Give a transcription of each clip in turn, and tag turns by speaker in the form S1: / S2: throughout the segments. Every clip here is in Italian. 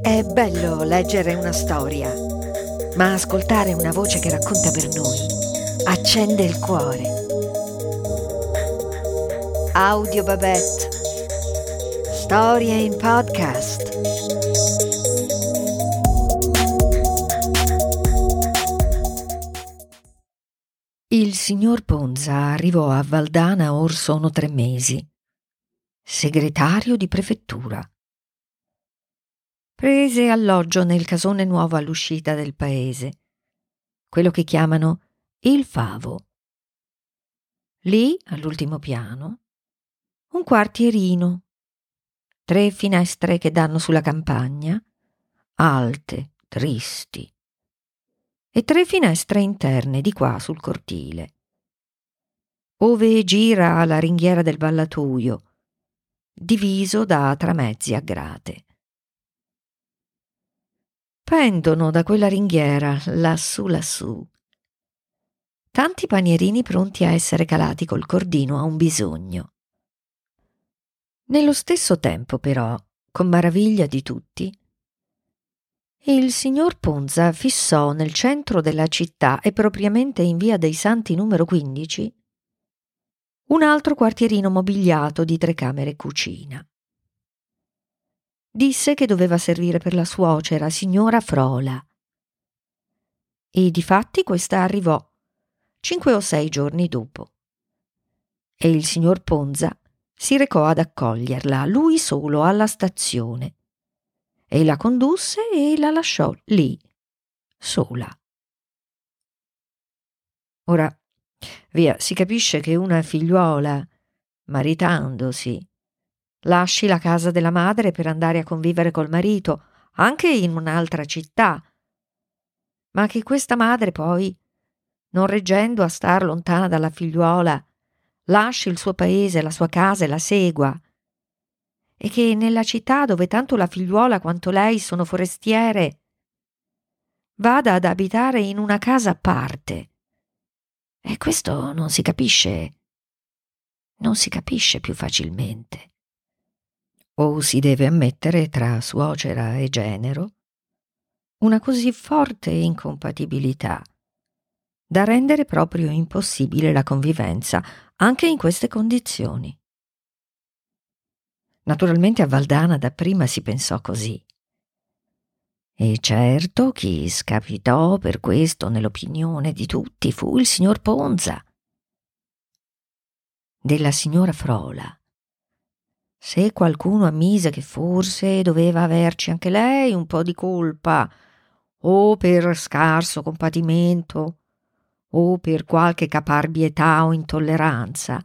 S1: È bello leggere una storia, ma ascoltare una voce che racconta per noi accende il cuore. Audio Babette. Storie in podcast. Signor Ponza arrivò a Valdana or sono tre mesi. Segretario di prefettura. Prese alloggio nel casone nuovo all'uscita del paese, quello che chiamano il Favo. Lì, all'ultimo piano, un quartierino, tre finestre che danno sulla campagna, alte, tristi, e tre finestre interne di qua sul cortile, ove gira la ringhiera del ballatoio, diviso da tramezzi a grate. Pendono da quella ringhiera, lassù lassù, tanti panierini pronti a essere calati col cordino a un bisogno. Nello stesso tempo, però, con maraviglia di tutti, il signor Ponza fissò nel centro della città e propriamente in via dei Santi numero 15 un altro quartierino mobiliato di tre camere e cucina. Disse che doveva servire per la suocera, signora Frola. E difatti questa arrivò cinque o sei giorni dopo. E il signor Ponza si recò ad accoglierla, lui solo, alla stazione. E la condusse e la lasciò lì, sola. Ora, via, si capisce che una figliuola, maritandosi, lasci la casa della madre per andare a convivere col marito, anche in un'altra città. Ma che questa madre poi, non reggendo a star lontana dalla figliuola, lasci il suo paese, la sua casa e la segua. E che nella città dove tanto la figliuola quanto lei sono forestiere, vada ad abitare in una casa a parte. E questo non si capisce, non si capisce più facilmente o si deve ammettere tra suocera e genero una così forte incompatibilità da rendere proprio impossibile la convivenza anche in queste condizioni. Naturalmente a Valdana dapprima si pensò così. E certo chi scapitò per questo nell'opinione di tutti fu il signor Ponza. Della signora Frola se qualcuno ammise che forse doveva averci anche lei un po' di colpa, o per scarso compatimento, o per qualche caparbietà o intolleranza,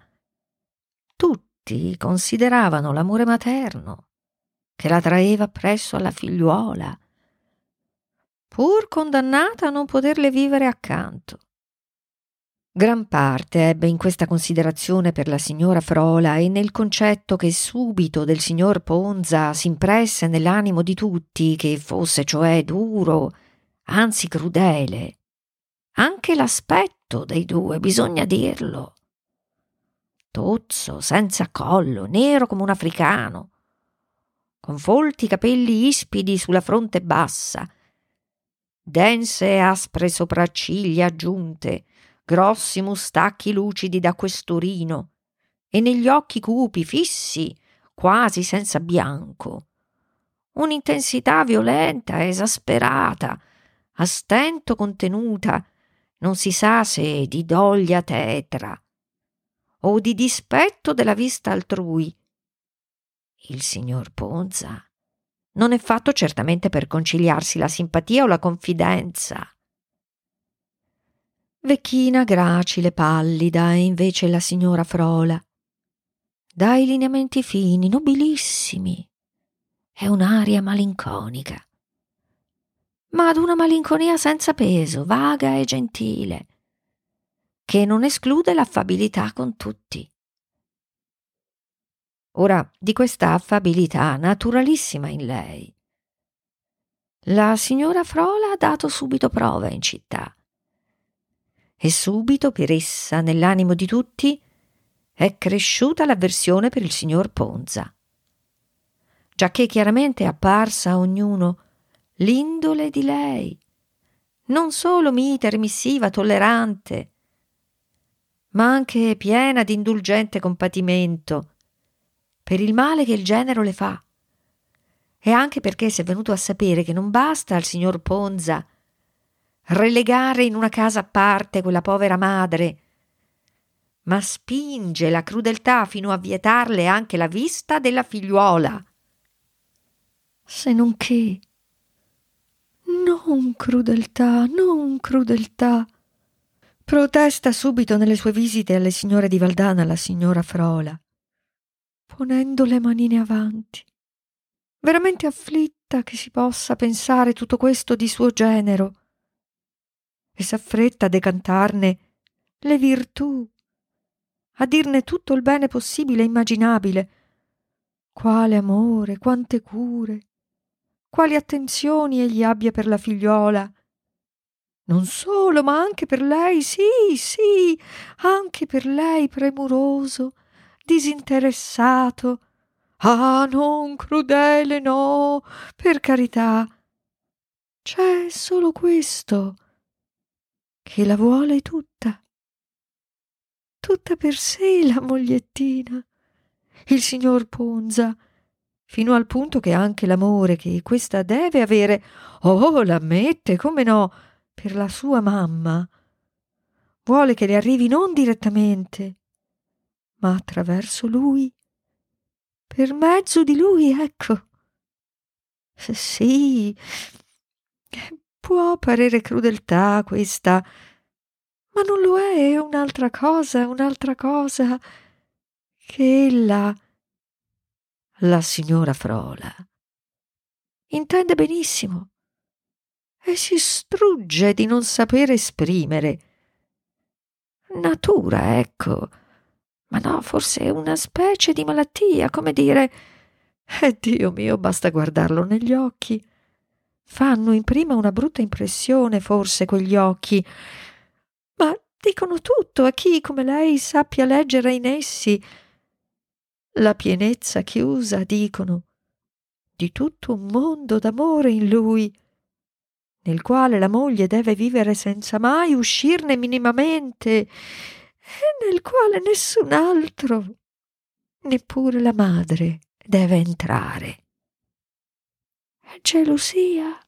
S1: tutti consideravano l'amore materno che la traeva presso alla figliuola, pur condannata a non poterle vivere accanto. Gran parte ebbe in questa considerazione per la signora Frola e nel concetto che subito del signor Ponza s'impresse nell'animo di tutti che fosse cioè duro, anzi crudele. Anche l'aspetto dei due, bisogna dirlo. Tozzo, senza collo, nero come un africano, con folti capelli ispidi sulla fronte bassa, dense e aspre sopracciglia aggiunte, grossi mustacchi lucidi da questurino, e negli occhi cupi, fissi, quasi senza bianco. Un'intensità violenta, esasperata, a stento contenuta, non si sa se di doglia tetra o di dispetto della vista altrui. Il signor Ponza non è fatto certamente per conciliarsi la simpatia o la confidenza. Vecchina gracile, pallida, e invece la signora Frola. Dai lineamenti fini, nobilissimi. È un'aria malinconica. Ma ad una malinconia senza peso, vaga e gentile, che non esclude l'affabilità con tutti. Ora, di questa affabilità naturalissima in lei, la signora Frola ha dato subito prova in città. E subito per essa nell'animo di tutti è cresciuta l'avversione per il signor Ponza, giacché chiaramente è apparsa a ognuno l'indole di lei, non solo mite, remissiva, tollerante, ma anche piena di indulgente compatimento per il male che il genero le fa. E anche perché si è venuto a sapere che non basta al signor Ponza relegare in una casa a parte quella povera madre, ma spinge la crudeltà fino a vietarle anche la vista della figliuola. Se non che. Non crudeltà, non crudeltà. Protesta subito nelle sue visite alle signore di Valdana la signora Frola, ponendo le manine avanti. Veramente afflitta che si possa pensare tutto questo di suo genero e s'affretta a decantarne le virtù, a dirne tutto il bene possibile e immaginabile. Quale amore, quante cure, quali attenzioni egli abbia per la figliuola. Non solo, ma anche per lei, sì, sì, anche per lei premuroso, disinteressato. Ah, non crudele, no, per carità. C'è solo questo che la vuole tutta. Tutta per sé la mogliettina, il signor Ponza, fino al punto che anche l'amore che questa deve avere, oh, l'ammette, come no, per la sua mamma, vuole che le arrivi non direttamente, ma attraverso lui, per mezzo di lui, ecco. Sì, Può parere crudeltà questa, ma non lo è, è un'altra cosa, un'altra cosa che ella, la signora Frola, intende benissimo e si strugge di non sapere esprimere. Natura, ecco, ma no, forse una specie di malattia, come dire. Eh, Dio mio, basta guardarlo negli occhi Fanno in prima una brutta impressione, forse, quegli occhi, ma dicono tutto a chi come lei sappia leggere in essi. La pienezza chiusa, dicono, di tutto un mondo d'amore in lui, nel quale la moglie deve vivere senza mai uscirne minimamente, nel quale nessun altro, neppure la madre, deve entrare gelosia.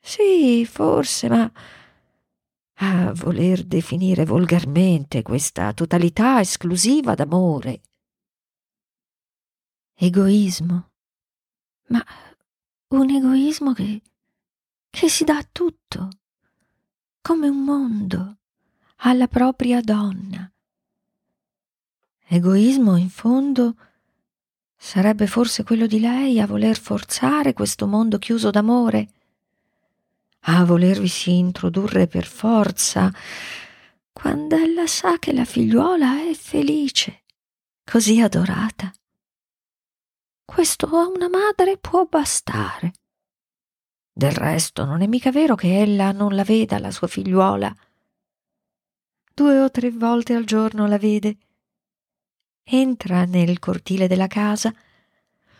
S1: Sì, forse, ma a voler definire volgarmente questa totalità esclusiva d'amore. Egoismo. Ma un egoismo che, che si dà a tutto, come un mondo, alla propria donna. Egoismo, in fondo, Sarebbe forse quello di lei a voler forzare questo mondo chiuso d'amore? A volervisi introdurre per forza, quando ella sa che la figliuola è felice, così adorata. Questo a una madre può bastare. Del resto non è mica vero che ella non la veda la sua figliuola. Due o tre volte al giorno la vede entra nel cortile della casa,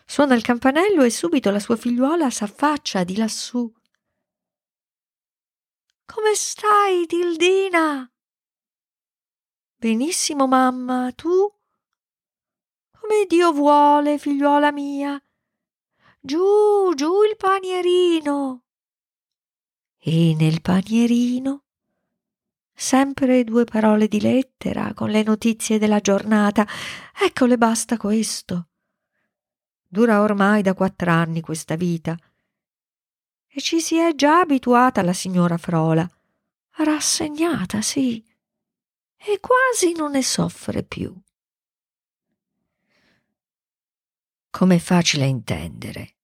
S1: suona il campanello e subito la sua figliuola s'affaccia di lassù. Come stai, Tildina? Benissimo, mamma, tu? Come Dio vuole, figliuola mia. Giù, giù il panierino. E nel panierino Sempre due parole di lettera con le notizie della giornata. Eccole, basta questo. Dura ormai da quattro anni questa vita. E ci si è già abituata la signora Frola. Rassegnata, sì. E quasi non ne soffre più. Com'è facile intendere.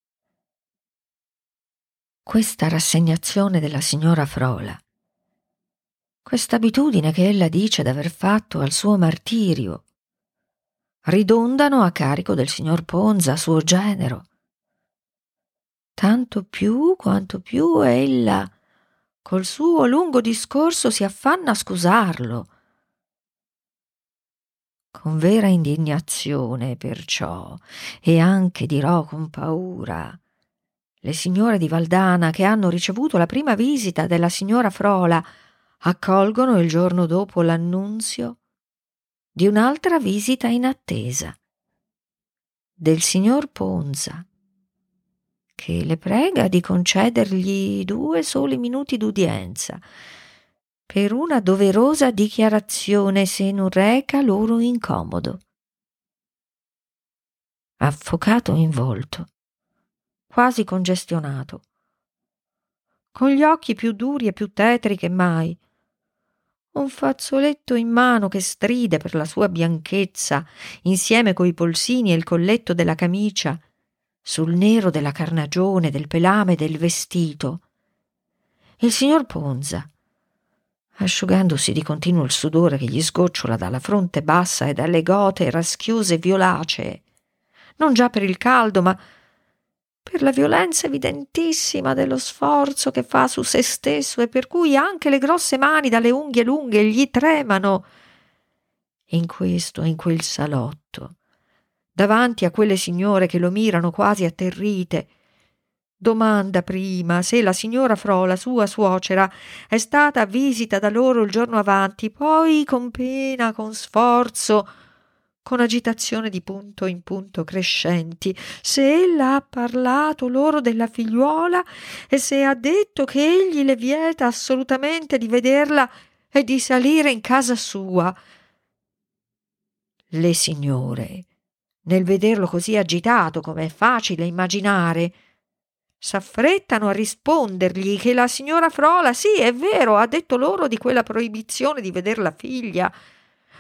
S1: Questa rassegnazione della signora Frola questa abitudine che ella dice d'aver fatto al suo martirio, ridondano a carico del signor Ponza, suo genero. Tanto più quanto più ella col suo lungo discorso si affanna a scusarlo. Con vera indignazione, perciò, e anche dirò con paura, le signore di Valdana che hanno ricevuto la prima visita della signora Frola accolgono il giorno dopo l'annunzio di un'altra visita in attesa del signor Ponza, che le prega di concedergli due soli minuti d'udienza per una doverosa dichiarazione se non reca loro incomodo. Affocato in volto, quasi congestionato, con gli occhi più duri e più tetri che mai, un fazzoletto in mano che stride per la sua bianchezza, insieme coi polsini e il colletto della camicia, sul nero della carnagione, del pelame del vestito. Il signor Ponza, asciugandosi di continuo il sudore che gli sgocciola dalla fronte bassa e dalle gote raschiose e violacee, non già per il caldo, ma per la violenza evidentissima dello sforzo che fa su se stesso e per cui anche le grosse mani dalle unghie lunghe gli tremano. In questo in quel salotto, davanti a quelle signore che lo mirano quasi atterrite, domanda prima se la signora Frola, sua suocera, è stata a visita da loro il giorno avanti, poi con pena, con sforzo, con agitazione di punto in punto crescenti, se ella ha parlato loro della figliuola e se ha detto che egli le vieta assolutamente di vederla e di salire in casa sua. Le signore, nel vederlo così agitato, come è facile immaginare, s'affrettano a rispondergli che la signora Frola, sì, è vero, ha detto loro di quella proibizione di veder la figlia,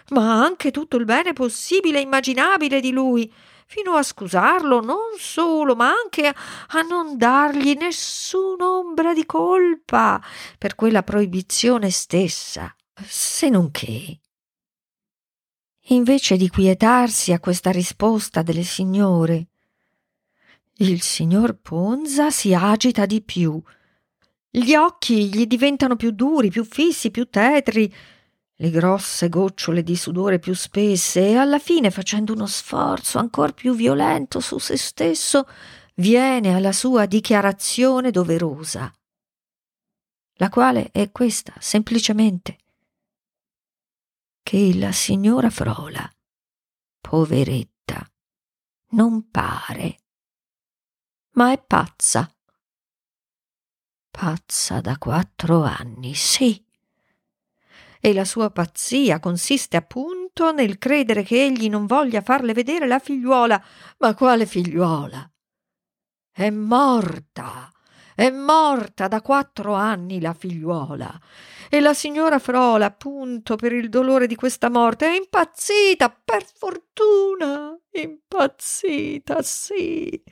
S1: ma anche tutto il bene possibile e immaginabile di lui, fino a scusarlo non solo, ma anche a, non dargli nessun'ombra di colpa per quella proibizione stessa, se non che. Invece di quietarsi a questa risposta delle signore, il signor Ponza si agita di più. Gli occhi gli diventano più duri, più fissi, più tetri, le grosse gocciole di sudore più spesse e alla fine, facendo uno sforzo ancor più violento su se stesso, viene alla sua dichiarazione doverosa, la quale è questa, semplicemente, che la signora Frola, poveretta, non pare, ma è pazza. Pazza da quattro anni, sì e la sua pazzia consiste appunto nel credere che egli non voglia farle vedere la figliuola. Ma quale figliuola? È morta. È morta da quattro anni la figliuola. E la signora Frola, appunto, per il dolore di questa morte, è impazzita, per fortuna, impazzita, sì,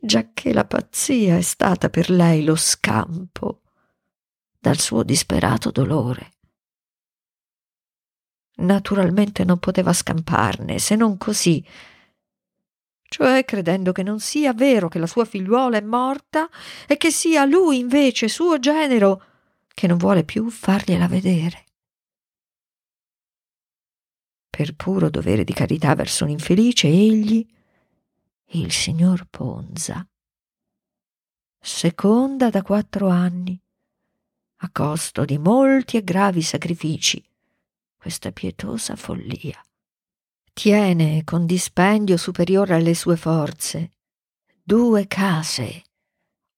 S1: giacché la pazzia è stata per lei lo scampo dal suo disperato dolore. Naturalmente non poteva scamparne, se non così, cioè credendo che non sia vero che la sua figliuola è morta e che sia lui invece suo genero che non vuole più fargliela vedere. Per puro dovere di carità verso un infelice, egli, il signor Ponza, seconda da quattro anni, a costo di molti e gravi sacrifici, questa pietosa follia. Tiene con dispendio superiore alle sue forze due case,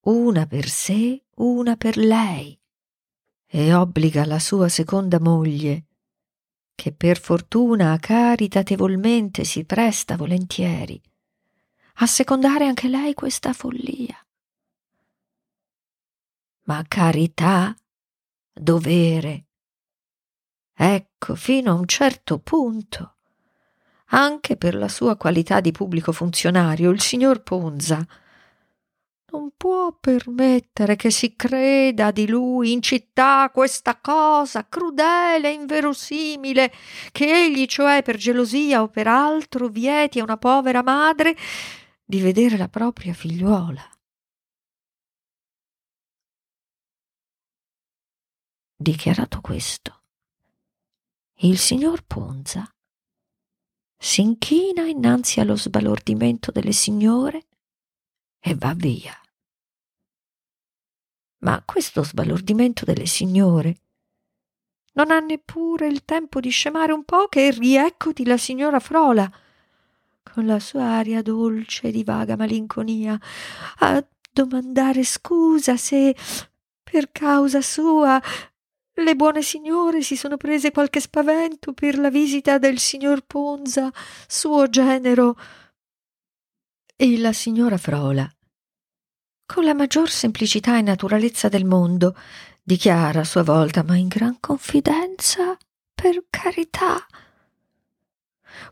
S1: una per sé, una per lei, e obbliga la sua seconda moglie, che per fortuna caritatevolmente si presta volentieri, a secondare anche lei questa follia. Ma carità, dovere, Ecco, fino a un certo punto. Anche per la sua qualità di pubblico funzionario, il signor Ponza non può permettere che si creda di lui in città questa cosa crudele e inverosimile, che egli, cioè per gelosia o per altro, vieti a una povera madre di vedere la propria figliuola. dichiarato questo, il signor Ponza si inchina innanzi allo sbalordimento delle signore e va via. Ma questo sbalordimento delle signore non ha neppure il tempo di scemare un po' che rieccoti la signora Frola, con la sua aria dolce di vaga malinconia, a domandare scusa se, per causa sua, le buone signore si sono prese qualche spavento per la visita del signor Ponza, suo genero. E la signora Frola, con la maggior semplicità e naturalezza del mondo, dichiara a sua volta, ma in gran confidenza, per carità,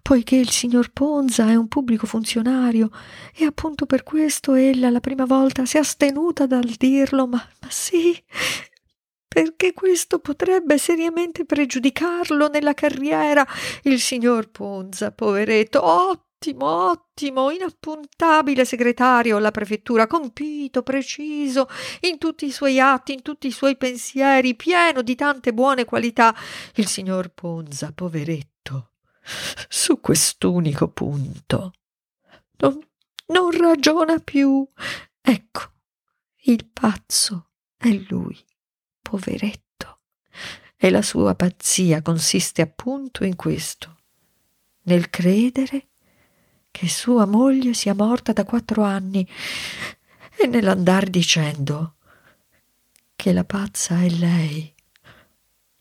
S1: poiché il signor Ponza è un pubblico funzionario e appunto per questo ella la prima volta si è astenuta dal dirlo, ma, ma sì, perché questo potrebbe seriamente pregiudicarlo nella carriera. Il signor Ponza, poveretto, ottimo, ottimo, inappuntabile segretario alla prefettura, compito, preciso in tutti i suoi atti, in tutti i suoi pensieri, pieno di tante buone qualità. Il signor Ponza, poveretto, su quest'unico punto. Non, non ragiona più. Ecco, il pazzo è lui poveretto. E la sua pazzia consiste appunto in questo, nel credere che sua moglie sia morta da quattro anni e nell'andar dicendo che la pazza è lei,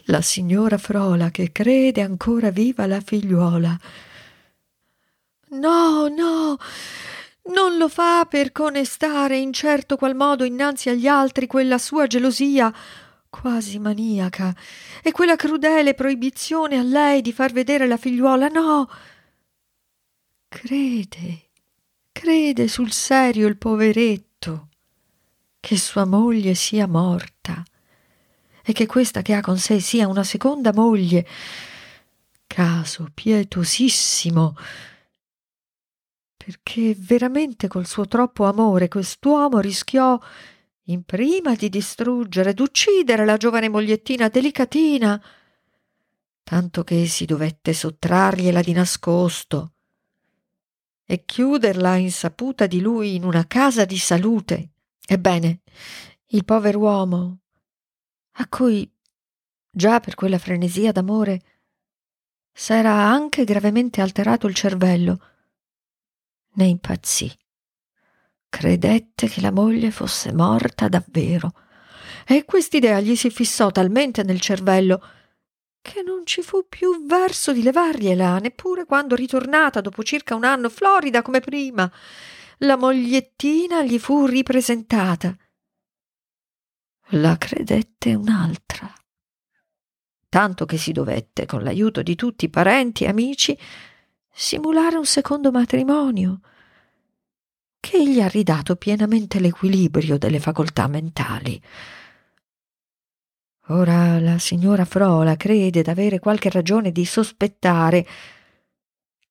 S1: la signora Frola che crede ancora viva la figliuola. No, no, non lo fa per conestare in certo qual modo innanzi agli altri quella sua gelosia quasi maniaca, e quella crudele proibizione a lei di far vedere la figliuola. No. Crede, crede sul serio il poveretto che sua moglie sia morta e che questa che ha con sé sia una seconda moglie. Caso pietosissimo perché veramente col suo troppo amore quest'uomo rischiò in prima di distruggere, d'uccidere la giovane mogliettina delicatina, tanto che si dovette sottrargliela di nascosto e chiuderla insaputa di lui in una casa di salute. Ebbene, il pover'uomo, a cui già per quella frenesia d'amore s'era anche gravemente alterato il cervello, ne impazzì Credette che la moglie fosse morta davvero e quest'idea gli si fissò talmente nel cervello che non ci fu più verso di levargliela, neppure quando ritornata dopo circa un anno florida come prima, la mogliettina gli fu ripresentata. La credette un'altra. Tanto che si dovette, con l'aiuto di tutti i parenti e amici, simulare un secondo matrimonio che gli ha ridato pienamente l'equilibrio delle facoltà mentali. Ora la signora Frola crede d'avere qualche ragione di sospettare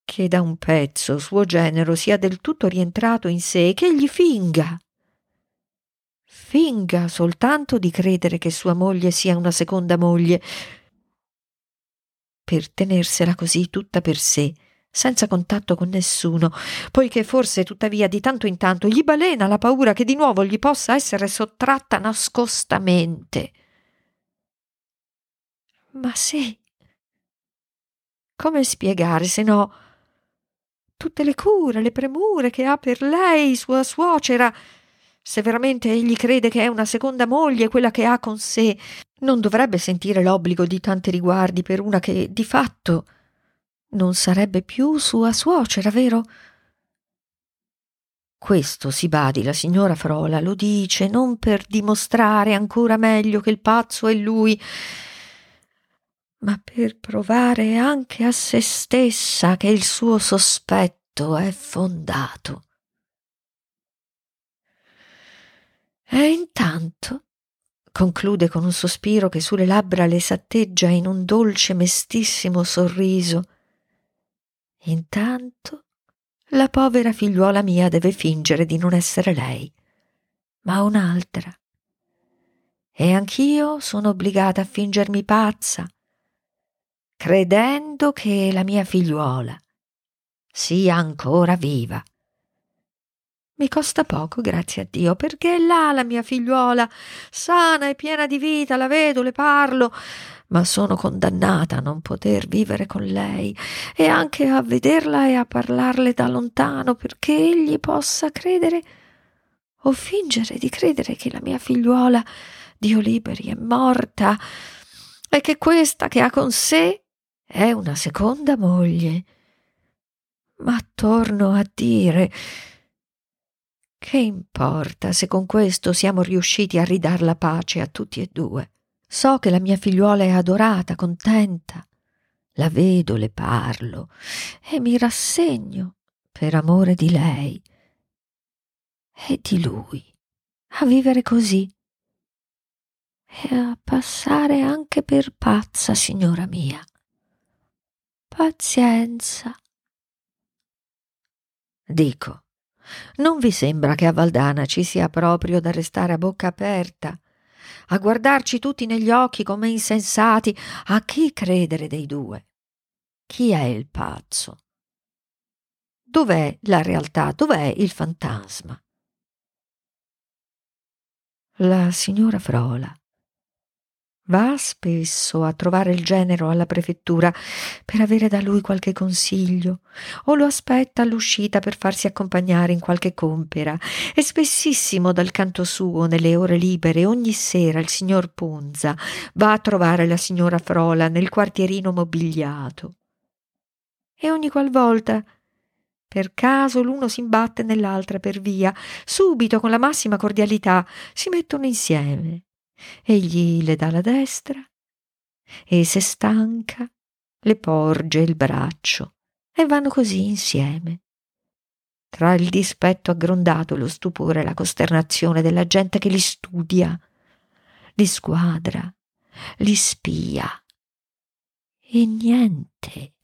S1: che da un pezzo suo genero sia del tutto rientrato in sé e che egli finga. Finga soltanto di credere che sua moglie sia una seconda moglie, per tenersela così tutta per sé senza contatto con nessuno, poiché forse tuttavia di tanto in tanto gli balena la paura che di nuovo gli possa essere sottratta nascostamente. Ma sì. Come spiegare se no tutte le cure, le premure che ha per lei sua suocera? Se veramente egli crede che è una seconda moglie quella che ha con sé, non dovrebbe sentire l'obbligo di tanti riguardi per una che di fatto non sarebbe più sua suocera, vero? Questo, si badi, la signora Frola lo dice non per dimostrare ancora meglio che il pazzo è lui, ma per provare anche a se stessa che il suo sospetto è fondato. E intanto, conclude con un sospiro che sulle labbra le s'atteggia in un dolce mestissimo sorriso, Intanto la povera figliuola mia deve fingere di non essere lei, ma un'altra. E anch'io sono obbligata a fingermi pazza, credendo che la mia figliuola sia ancora viva. Mi costa poco, grazie a Dio, perché è là la mia figliuola, sana e piena di vita, la vedo, le parlo, ma sono condannata a non poter vivere con lei e anche a vederla e a parlarle da lontano perché egli possa credere o fingere di credere che la mia figliuola Dio liberi, è morta e che questa che ha con sé è una seconda moglie. Ma torno a dire che importa se con questo siamo riusciti a ridar la pace a tutti e due. So che la mia figliuola è adorata, contenta. La vedo, le parlo e mi rassegno per amore di lei e di lui a vivere così e a passare anche per pazza, signora mia. Pazienza. Dico, non vi sembra che a Valdana ci sia proprio da restare a bocca aperta, a guardarci tutti negli occhi come insensati, a chi credere dei due? Chi è il pazzo? Dov'è la realtà? Dov'è il fantasma? La signora Frola Va spesso a trovare il genero alla prefettura per avere da lui qualche consiglio, o lo aspetta all'uscita per farsi accompagnare in qualche compera, e spessissimo dal canto suo, nelle ore libere, ogni sera il signor Ponza va a trovare la signora Frola nel quartierino mobiliato. E ogni qualvolta per caso l'uno si imbatte nell'altra per via, subito con la massima cordialità si mettono insieme Egli le dà la destra e se stanca le porge il braccio e vanno così insieme. Tra il dispetto aggrondato lo stupore e la costernazione della gente che li studia, li squadra, li spia. E niente.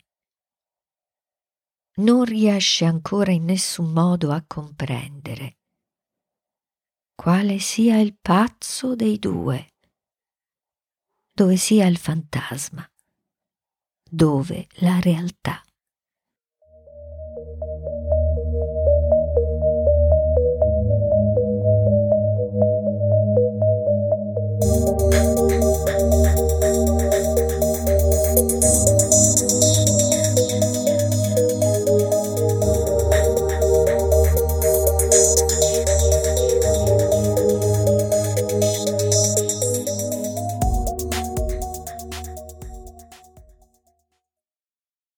S1: Non riesce ancora in nessun modo a comprendere quale sia il pazzo dei due, dove sia il fantasma, dove la realtà.